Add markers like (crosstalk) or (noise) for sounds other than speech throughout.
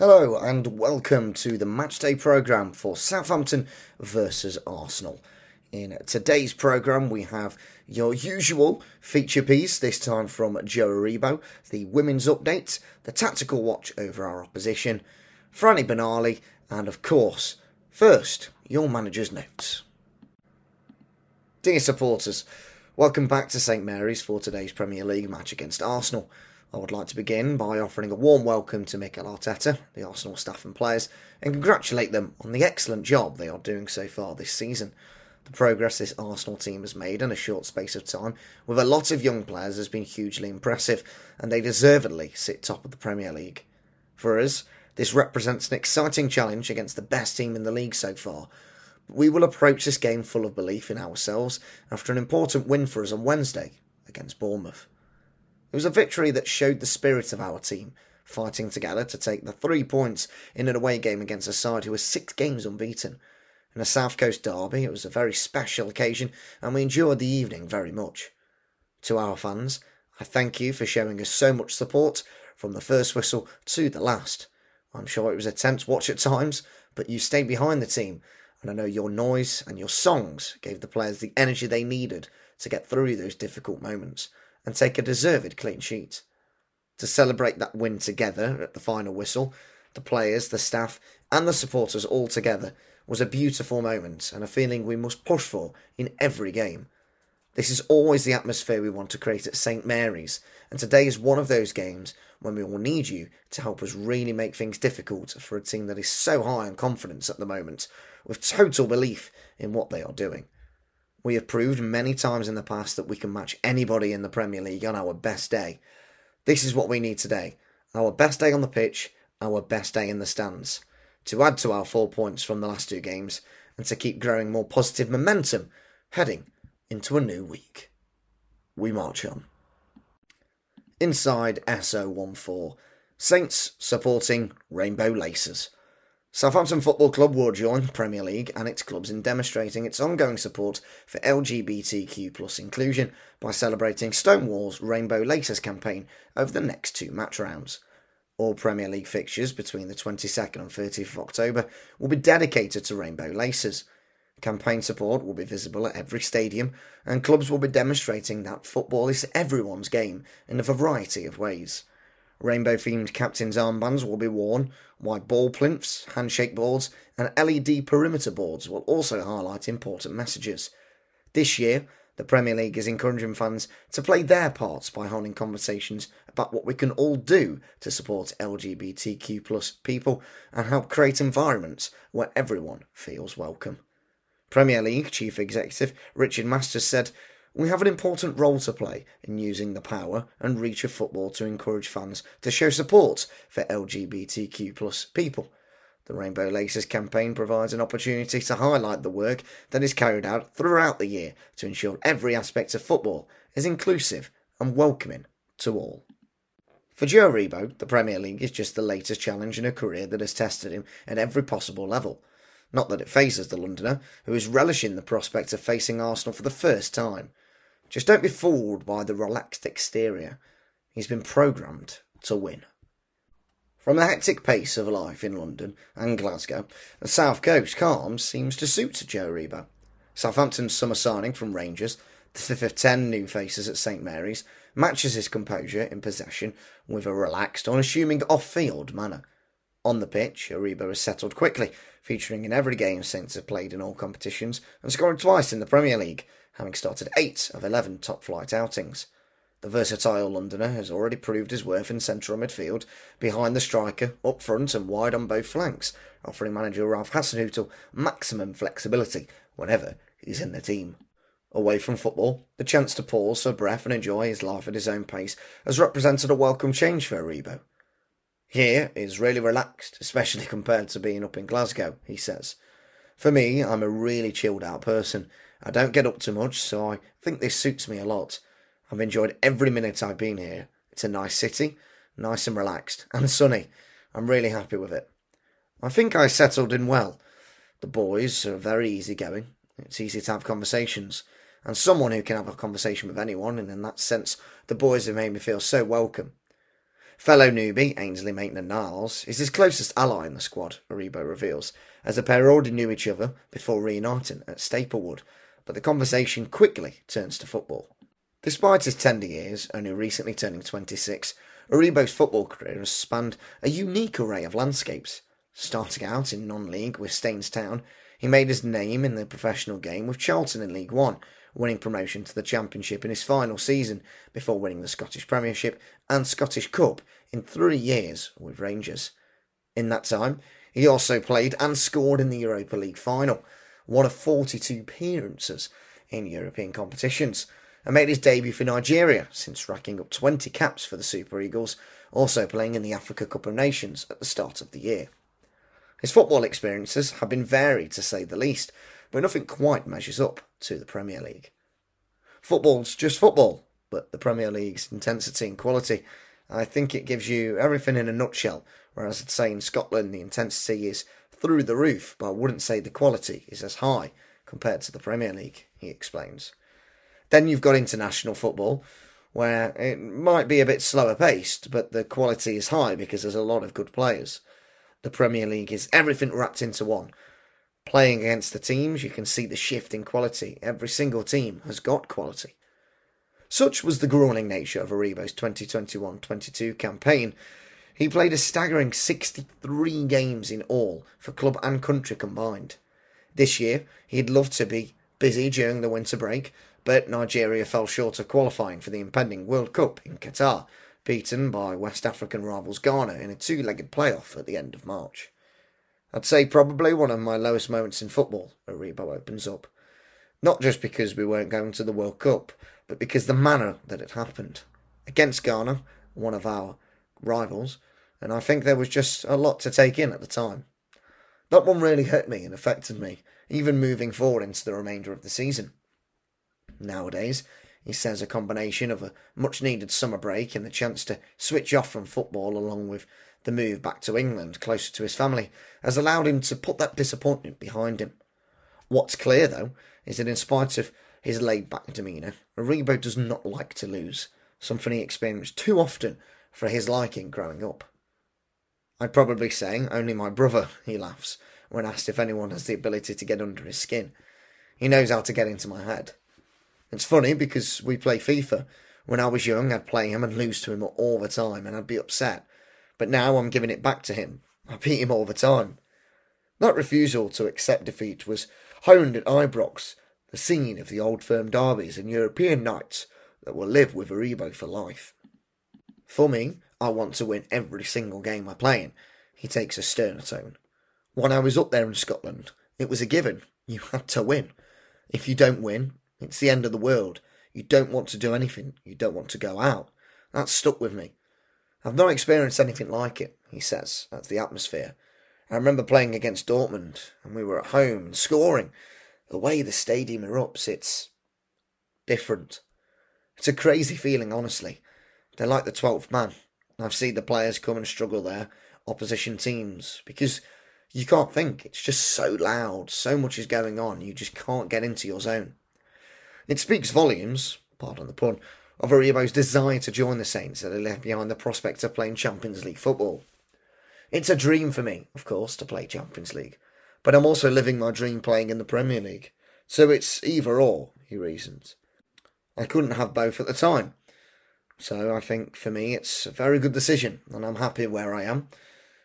Hello and welcome to the matchday programme for Southampton versus Arsenal. In today's programme, we have your usual feature piece, this time from Joe Aribo, the women's update, the tactical watch over our opposition, Franny Benali, and of course, first, your manager's notes. Dear supporters, welcome back to St Mary's for today's Premier League match against Arsenal. I would like to begin by offering a warm welcome to Mikel Arteta, the Arsenal staff and players, and congratulate them on the excellent job they are doing so far this season. The progress this Arsenal team has made in a short space of time, with a lot of young players, has been hugely impressive, and they deservedly sit top of the Premier League. For us, this represents an exciting challenge against the best team in the league so far. We will approach this game full of belief in ourselves after an important win for us on Wednesday against Bournemouth. It was a victory that showed the spirit of our team, fighting together to take the three points in an away game against a side who was six games unbeaten. In a South Coast derby, it was a very special occasion, and we enjoyed the evening very much. To our fans, I thank you for showing us so much support from the first whistle to the last. I'm sure it was a tense watch at times, but you stayed behind the team, and I know your noise and your songs gave the players the energy they needed to get through those difficult moments and take a deserved clean sheet. To celebrate that win together at the final whistle, the players, the staff, and the supporters all together was a beautiful moment and a feeling we must push for in every game. This is always the atmosphere we want to create at St Mary's, and today is one of those games when we will need you to help us really make things difficult for a team that is so high on confidence at the moment, with total belief in what they are doing. We have proved many times in the past that we can match anybody in the Premier League on our best day. This is what we need today our best day on the pitch, our best day in the stands, to add to our four points from the last two games and to keep growing more positive momentum heading into a new week. We march on. Inside SO14, Saints supporting Rainbow Laces. Southampton Football Club will join the Premier League and its clubs in demonstrating its ongoing support for LGBTQ inclusion by celebrating Stonewall's Rainbow Laces campaign over the next two match rounds. All Premier League fixtures between the 22nd and 30th of October will be dedicated to Rainbow Laces. Campaign support will be visible at every stadium, and clubs will be demonstrating that football is everyone's game in a variety of ways. Rainbow themed captain's armbands will be worn, white ball plinths, handshake boards, and LED perimeter boards will also highlight important messages. This year, the Premier League is encouraging fans to play their parts by holding conversations about what we can all do to support LGBTQ people and help create environments where everyone feels welcome. Premier League Chief Executive Richard Masters said, we have an important role to play in using the power and reach of football to encourage fans to show support for LGBTQ plus people. The Rainbow Laces campaign provides an opportunity to highlight the work that is carried out throughout the year to ensure every aspect of football is inclusive and welcoming to all. For Joe Aribo, the Premier League is just the latest challenge in a career that has tested him at every possible level. Not that it phases the Londoner, who is relishing the prospect of facing Arsenal for the first time. Just don't be fooled by the relaxed exterior. He's been programmed to win. From the hectic pace of life in London and Glasgow, the South Coast calm seems to suit Joe Aribo. Southampton's summer signing from Rangers, the fifth of ten new faces at St Mary's, matches his composure in possession with a relaxed, unassuming off-field manner. On the pitch, Aribo has settled quickly, featuring in every game since have played in all competitions and scoring twice in the Premier League, having started 8 of 11 top flight outings. The versatile Londoner has already proved his worth in central midfield, behind the striker, up front and wide on both flanks, offering manager Ralph Hasenhüttl maximum flexibility whenever he's in the team. Away from football, the chance to pause for breath and enjoy his life at his own pace has represented a welcome change for Aribo. Here is really relaxed, especially (laughs) compared to being up in Glasgow, he says. For me, I'm a really chilled out person. I don't get up too much, so I think this suits me a lot. I've enjoyed every minute I've been here. It's a nice city, nice and relaxed, and sunny. I'm really happy with it. I think I settled in well. The boys are very easygoing. It's easy to have conversations, and someone who can have a conversation with anyone, and in that sense, the boys have made me feel so welcome. Fellow newbie Ainsley Maitland Niles is his closest ally in the squad, Aribo reveals, as the pair already knew each other before reuniting at Staplewood, but the conversation quickly turns to football. Despite his tender years, only recently turning 26, Aribo's football career has spanned a unique array of landscapes. Starting out in non league with Staines Town, he made his name in the professional game with Charlton in League One, winning promotion to the Championship in his final season before winning the Scottish Premiership and Scottish Cup in three years with Rangers. In that time, he also played and scored in the Europa League final, one of 42 appearances in European competitions, and made his debut for Nigeria since racking up 20 caps for the Super Eagles, also playing in the Africa Cup of Nations at the start of the year. His football experiences have been varied to say the least, but nothing quite measures up to the Premier League. Football's just football, but the Premier League's intensity and quality, I think it gives you everything in a nutshell, whereas I'd say in Scotland the intensity is through the roof, but I wouldn't say the quality is as high compared to the Premier League, he explains. Then you've got international football, where it might be a bit slower paced, but the quality is high because there's a lot of good players. The Premier League is everything wrapped into one. Playing against the teams, you can see the shift in quality. Every single team has got quality. Such was the grueling nature of Aribo's 2021 22 campaign. He played a staggering 63 games in all for club and country combined. This year, he'd love to be busy during the winter break, but Nigeria fell short of qualifying for the impending World Cup in Qatar, beaten by West African rivals Ghana in a two legged playoff at the end of March. I'd say probably one of my lowest moments in football, Aribo opens up. Not just because we weren't going to the World Cup, but because the manner that it happened. Against Ghana, one of our rivals, and I think there was just a lot to take in at the time. That one really hurt me and affected me, even moving forward into the remainder of the season. Nowadays, he says a combination of a much needed summer break and the chance to switch off from football along with the move back to England, closer to his family, has allowed him to put that disappointment behind him. What's clear, though, is that in spite of his laid back demeanour, Aribo does not like to lose, something he experienced too often for his liking growing up. I'd probably say only my brother, he laughs, when asked if anyone has the ability to get under his skin. He knows how to get into my head. It's funny because we play FIFA. When I was young, I'd play him and lose to him all the time, and I'd be upset. But now I'm giving it back to him. I beat him all the time. That refusal to accept defeat was honed at Ibrox, the scene of the old firm derbies and European nights that will live with Aribo for life. For me, I want to win every single game I play in. He takes a sterner tone. When I was up there in Scotland, it was a given. You had to win. If you don't win, it's the end of the world. You don't want to do anything. You don't want to go out. That stuck with me. I've not experienced anything like it, he says. That's the atmosphere. I remember playing against Dortmund, and we were at home and scoring. The way the stadium erupts, it's different. It's a crazy feeling, honestly. They're like the 12th man. I've seen the players come and struggle there, opposition teams, because you can't think. It's just so loud. So much is going on. You just can't get into your zone. It speaks volumes, pardon the pun, of Aribo's desire to join the Saints that he left behind the prospect of playing Champions League football. It's a dream for me, of course, to play Champions League, but I'm also living my dream playing in the Premier League, so it's either or, he reasons. I couldn't have both at the time, so I think for me it's a very good decision, and I'm happy where I am.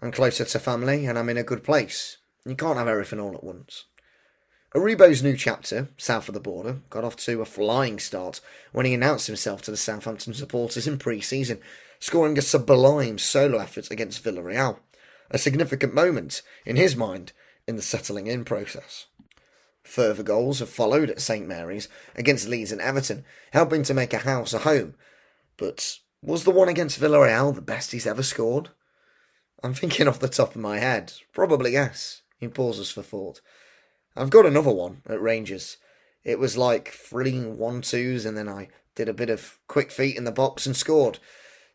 I'm closer to family, and I'm in a good place. You can't have everything all at once. Aribo's new chapter, south of the border, got off to a flying start when he announced himself to the Southampton supporters in pre season, scoring a sublime solo effort against Villarreal. A significant moment, in his mind, in the settling in process. Further goals have followed at St Mary's against Leeds and Everton, helping to make a house a home. But was the one against Villarreal the best he's ever scored? I'm thinking off the top of my head. Probably yes. He pauses for thought. I've got another one at Rangers. It was like three one twos, and then I did a bit of quick feet in the box and scored.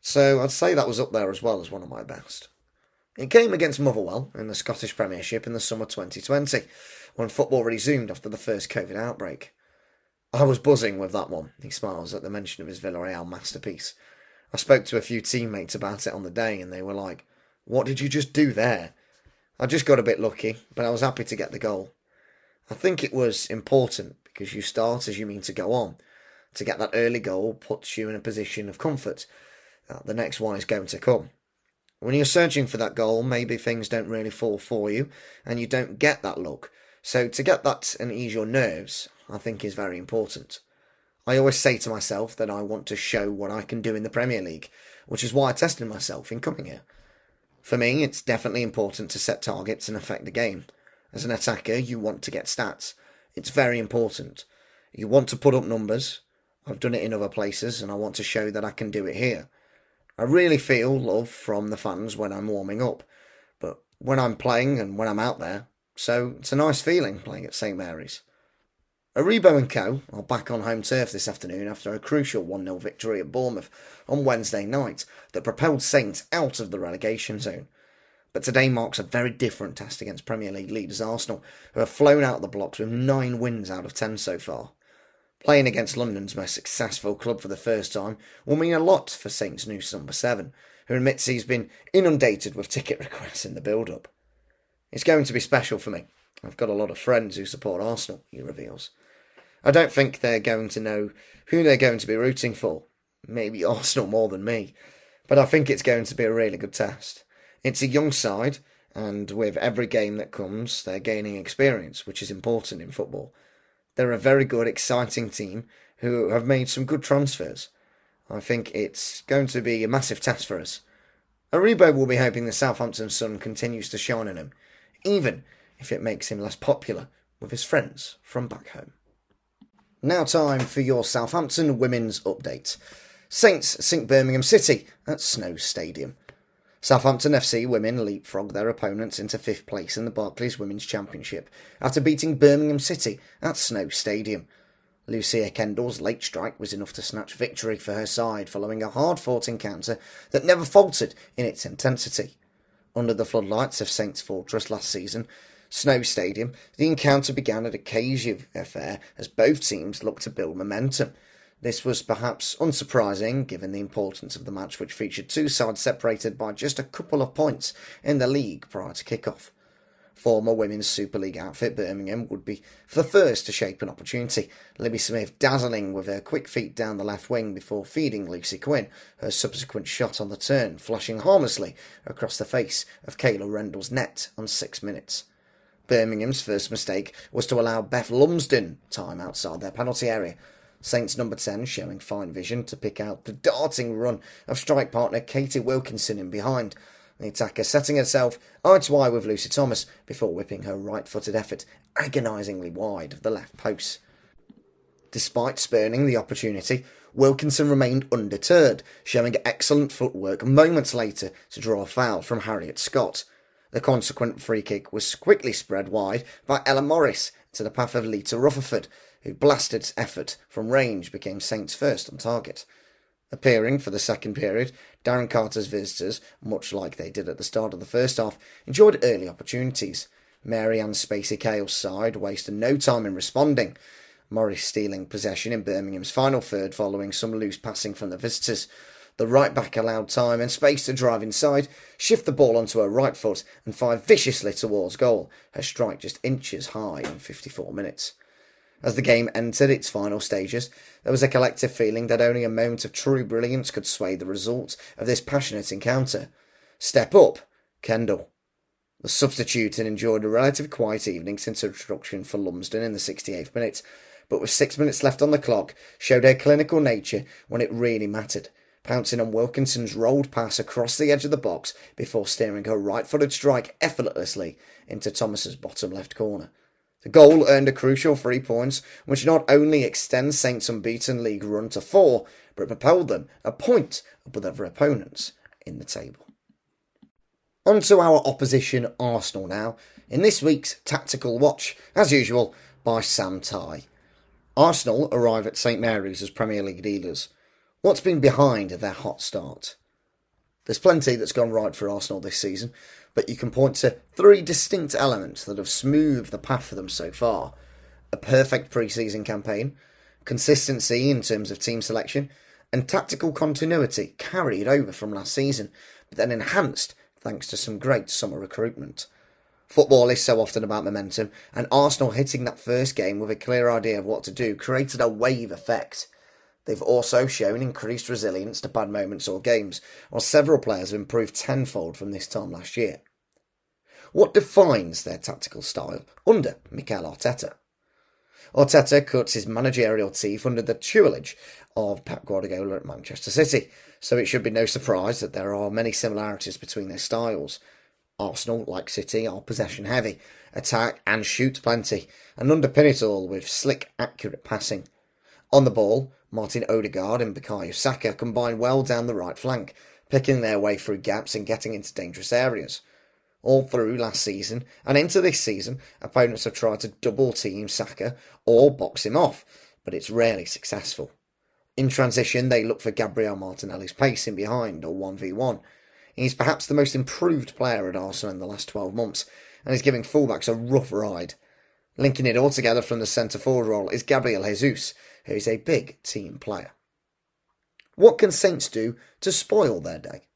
So I'd say that was up there as well as one of my best. It came against Motherwell in the Scottish Premiership in the summer 2020, when football resumed after the first COVID outbreak. I was buzzing with that one, he smiles at the mention of his Villarreal masterpiece. I spoke to a few teammates about it on the day, and they were like, What did you just do there? I just got a bit lucky, but I was happy to get the goal. I think it was important because you start as you mean to go on. To get that early goal puts you in a position of comfort. The next one is going to come. When you're searching for that goal, maybe things don't really fall for you and you don't get that look. So to get that and ease your nerves, I think is very important. I always say to myself that I want to show what I can do in the Premier League, which is why I tested myself in coming here. For me, it's definitely important to set targets and affect the game. As an attacker, you want to get stats. It's very important. You want to put up numbers. I've done it in other places, and I want to show that I can do it here. I really feel love from the fans when I'm warming up, but when I'm playing and when I'm out there, so it's a nice feeling playing at St Mary's. Aribo and Co. are back on home turf this afternoon after a crucial 1 0 victory at Bournemouth on Wednesday night that propelled Saints out of the relegation zone. But today marks a very different test against Premier League leaders Arsenal, who have flown out of the blocks with nine wins out of ten so far. Playing against London's most successful club for the first time will mean a lot for Saints' new number seven, who admits he's been inundated with ticket (laughs) requests in the build up. It's going to be special for me. I've got a lot of friends who support Arsenal, he reveals. I don't think they're going to know who they're going to be rooting for. Maybe (laughs) Arsenal more than me. But I think it's going to be a really good test. It's a young side, and with every game that comes, they're gaining experience, which is important in football. They're a very good, exciting team who have made some good transfers. I think it's going to be a massive test for us. Aribo will be hoping the Southampton sun continues to shine on him, even if it makes him less popular with his friends from back home. Now, time for your Southampton women's update. Saints sink Birmingham City at Snow Stadium. Southampton FC women leapfrog their opponents into fifth place in the Barclays Women's Championship after beating Birmingham City at Snow Stadium. Lucia Kendall's late strike was enough to snatch victory for her side following a hard fought encounter that never faltered in its intensity. Under the floodlights of Saints Fortress last season, Snow Stadium, the encounter began at a cagey affair as both teams looked to build momentum. This was perhaps unsurprising given the importance of the match, which featured two sides separated by just a couple of points in the league prior to kick-off. Former Women's Super League outfit Birmingham would be the first to shape an opportunity. Libby Smith dazzling with her quick feet down the left wing before feeding Lucy Quinn, her subsequent shot on the turn flashing harmlessly across the face of Kayla Rendell's net on six minutes. Birmingham's first mistake was to allow Beth Lumsden time outside their penalty area. Saints number 10 showing fine vision to pick out the darting run of strike partner Katie Wilkinson in behind. The attacker setting herself eye to eye with Lucy Thomas before whipping her right footed effort agonisingly wide of the left post. Despite spurning the opportunity, Wilkinson remained undeterred, showing excellent footwork moments later to draw a foul from Harriet Scott. The consequent free kick was quickly spread wide by Ella Morris to the path of Lita Rutherford, who blasted effort from range became Saints' first on target. Appearing for the second period, Darren Carter's visitors, much like they did at the start of the first half, enjoyed early opportunities. Marieanne Spacey-Cale's side wasted no time in responding. Morris stealing possession in Birmingham's final third following some loose passing from the visitors. The right back allowed time and space to drive inside, shift the ball onto her right foot, and fire viciously towards goal, her strike just inches high in 54 minutes. As the game entered its final stages, there was a collective feeling that only a moment of true brilliance could sway the result of this passionate encounter. Step up, Kendall. The substitute had enjoyed a relatively quiet evening since her introduction for Lumsden in the 68th minute, but with six minutes left on the clock, showed her clinical nature when it really mattered pouncing on Wilkinson's rolled pass across the edge of the box before steering her right footed strike effortlessly into Thomas's bottom left corner. The goal earned a crucial three points, which not only extends Saints' unbeaten league run to four, but propelled them a point above their opponents in the table. On to our opposition, Arsenal now, in this week's Tactical Watch, as usual, by Sam Tighe. Arsenal arrive at St Mary's as Premier League dealers. What's been behind their hot start? There's plenty that's gone right for Arsenal this season, but you can point to three distinct elements that have smoothed the path for them so far a perfect pre season campaign, consistency in terms of team selection, and tactical continuity carried over from last season, but then enhanced thanks to some great summer recruitment. Football is so often about momentum, and Arsenal hitting that first game with a clear idea of what to do created a wave effect. They've also shown increased resilience to bad moments or games, while several players have improved tenfold from this time last year. What defines their tactical style under Mikel Arteta? Arteta cuts his managerial teeth under the tutelage of Pep Guardiola at Manchester City, so it should be no surprise that there are many similarities between their styles. Arsenal, like City, are possession heavy, attack and shoot plenty, and underpin it all with slick, accurate passing. On the ball, Martin Odegaard and Bukayo Saka combine well down the right flank, picking their way through gaps and getting into dangerous areas. All through last season and into this season, opponents have tried to double team Saka or box him off, but it's rarely successful. In transition, they look for Gabriel Martinelli's pace in behind or 1v1. He's perhaps the most improved player at Arsenal in the last 12 months, and is giving fullbacks a rough ride. Linking it all together from the centre forward role is Gabriel Jesus, who is a big team player. What can Saints do to spoil their day?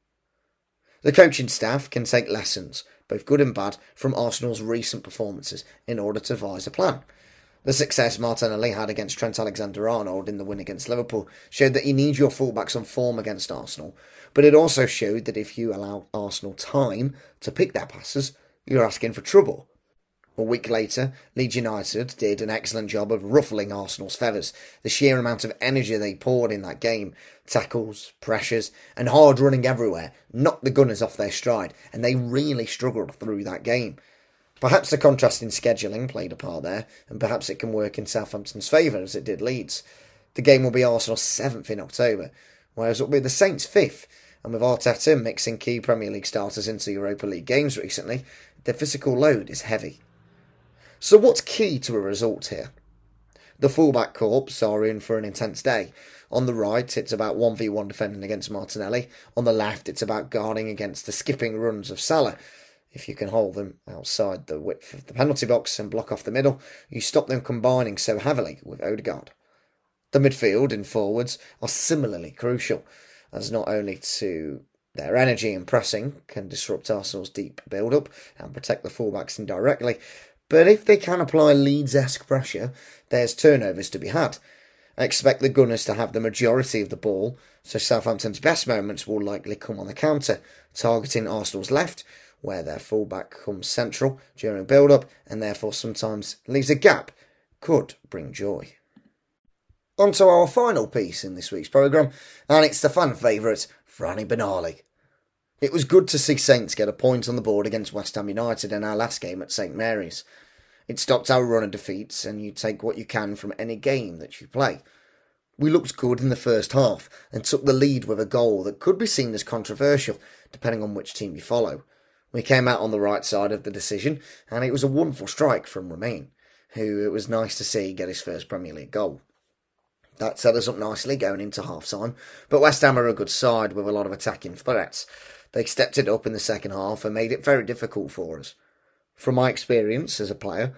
The coaching staff can take lessons both good and bad, from Arsenal's recent performances in order to devise a plan. The success Martinelli had against Trent Alexander Arnold in the win against Liverpool showed that you need your fullbacks on form against Arsenal, but it also showed that if you allow Arsenal time to pick their passes, you're asking for trouble. A week later, Leeds United did an excellent job of ruffling Arsenal's feathers. The sheer amount of energy they poured in that game, tackles, pressures, and hard running everywhere, knocked the Gunners off their stride, and they really struggled through that game. Perhaps the contrast in scheduling played a part there, and perhaps it can work in Southampton's favour as it did Leeds. The game will be Arsenal's 7th in October, whereas it will be the Saints' 5th, and with Arteta mixing key Premier League starters into Europa League games recently, the physical load is heavy. So, what's key to a result here? The fullback corps are in for an intense day. On the right, it's about 1v1 defending against Martinelli. On the left, it's about guarding against the skipping runs of Saka. If you can hold them outside the width of the penalty box and block off the middle, you stop them combining so heavily with Odegaard. The midfield and forwards are similarly crucial, as not only to their energy and pressing can disrupt Arsenal's deep build up and protect the fullbacks indirectly, but if they can apply Leeds esque pressure, there's turnovers to be had. I expect the Gunners to have the majority of the ball, so Southampton's best moments will likely come on the counter, targeting Arsenal's left, where their fullback comes central during build up and therefore sometimes leaves a gap, could bring joy. On to our final piece in this week's programme, and it's the fan favourite, Franny Benali. It was good to see Saints get a point on the board against West Ham United in our last game at St Mary's. It stopped our run of defeats, and you take what you can from any game that you play. We looked good in the first half and took the lead with a goal that could be seen as controversial, depending on which team you follow. We came out on the right side of the decision, and it was a wonderful strike from Romain, who it was nice to see get his first Premier League goal. That set us up nicely going into half time, but West Ham are a good side with a lot of attacking threats, they stepped it up in the second half and made it very difficult for us. From my experience as a player,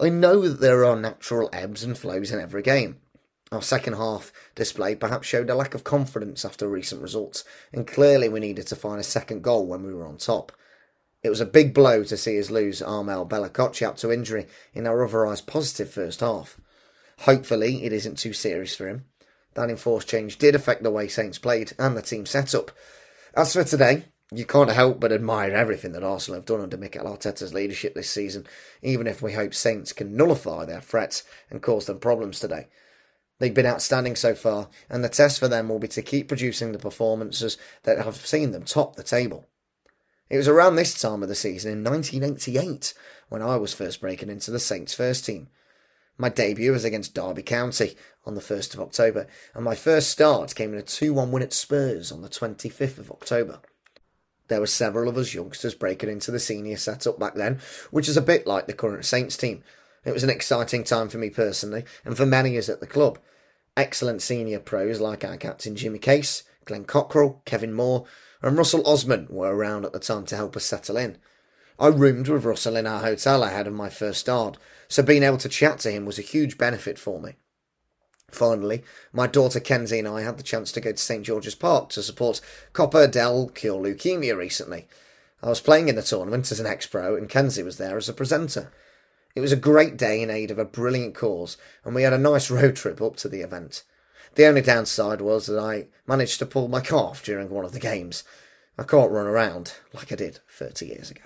I know that there are natural ebbs and flows in every game. Our second half display perhaps showed a lack of confidence after recent results, and clearly we needed to find a second goal when we were on top. It was a big blow to see us lose Armel Bella-Kotchap to injury in our otherwise positive first half. Hopefully, it isn't too serious for him. That enforced change did affect the way Saints played and the team setup, as for today, you can't help but admire everything that Arsenal have done under Mikel Arteta's leadership this season, even if we hope Saints can nullify their threats and cause them problems today. They've been outstanding so far, and the test for them will be to keep producing the performances that have seen them top the table. It was around this time of the season in 1988 when I was first breaking into the Saints first team. My debut was against Derby County on the 1st of October, and my first start came in a 2 1 win at Spurs on the 25th of October. There were several of us youngsters breaking into the senior setup back then, which is a bit like the current Saints team. It was an exciting time for me personally, and for many us at the club. Excellent senior pros like our captain Jimmy Case, Glenn Cockerill, Kevin Moore, and Russell Osman were around at the time to help us settle in. I roomed with Russell in our hotel I had of my first start, so being able to chat to him was a huge benefit for me. Finally, my daughter Kenzie and I had the chance to go to St George's Park to support Copa del Cure Leukemia recently. I was playing in the tournament as an ex pro, and Kenzie was there as a presenter. It was a great day in aid of a brilliant cause, and we had a nice (laughs) road trip up to the event. The only downside was that I managed to pull my calf during one of the games. I can't run around like I did 30 years ago.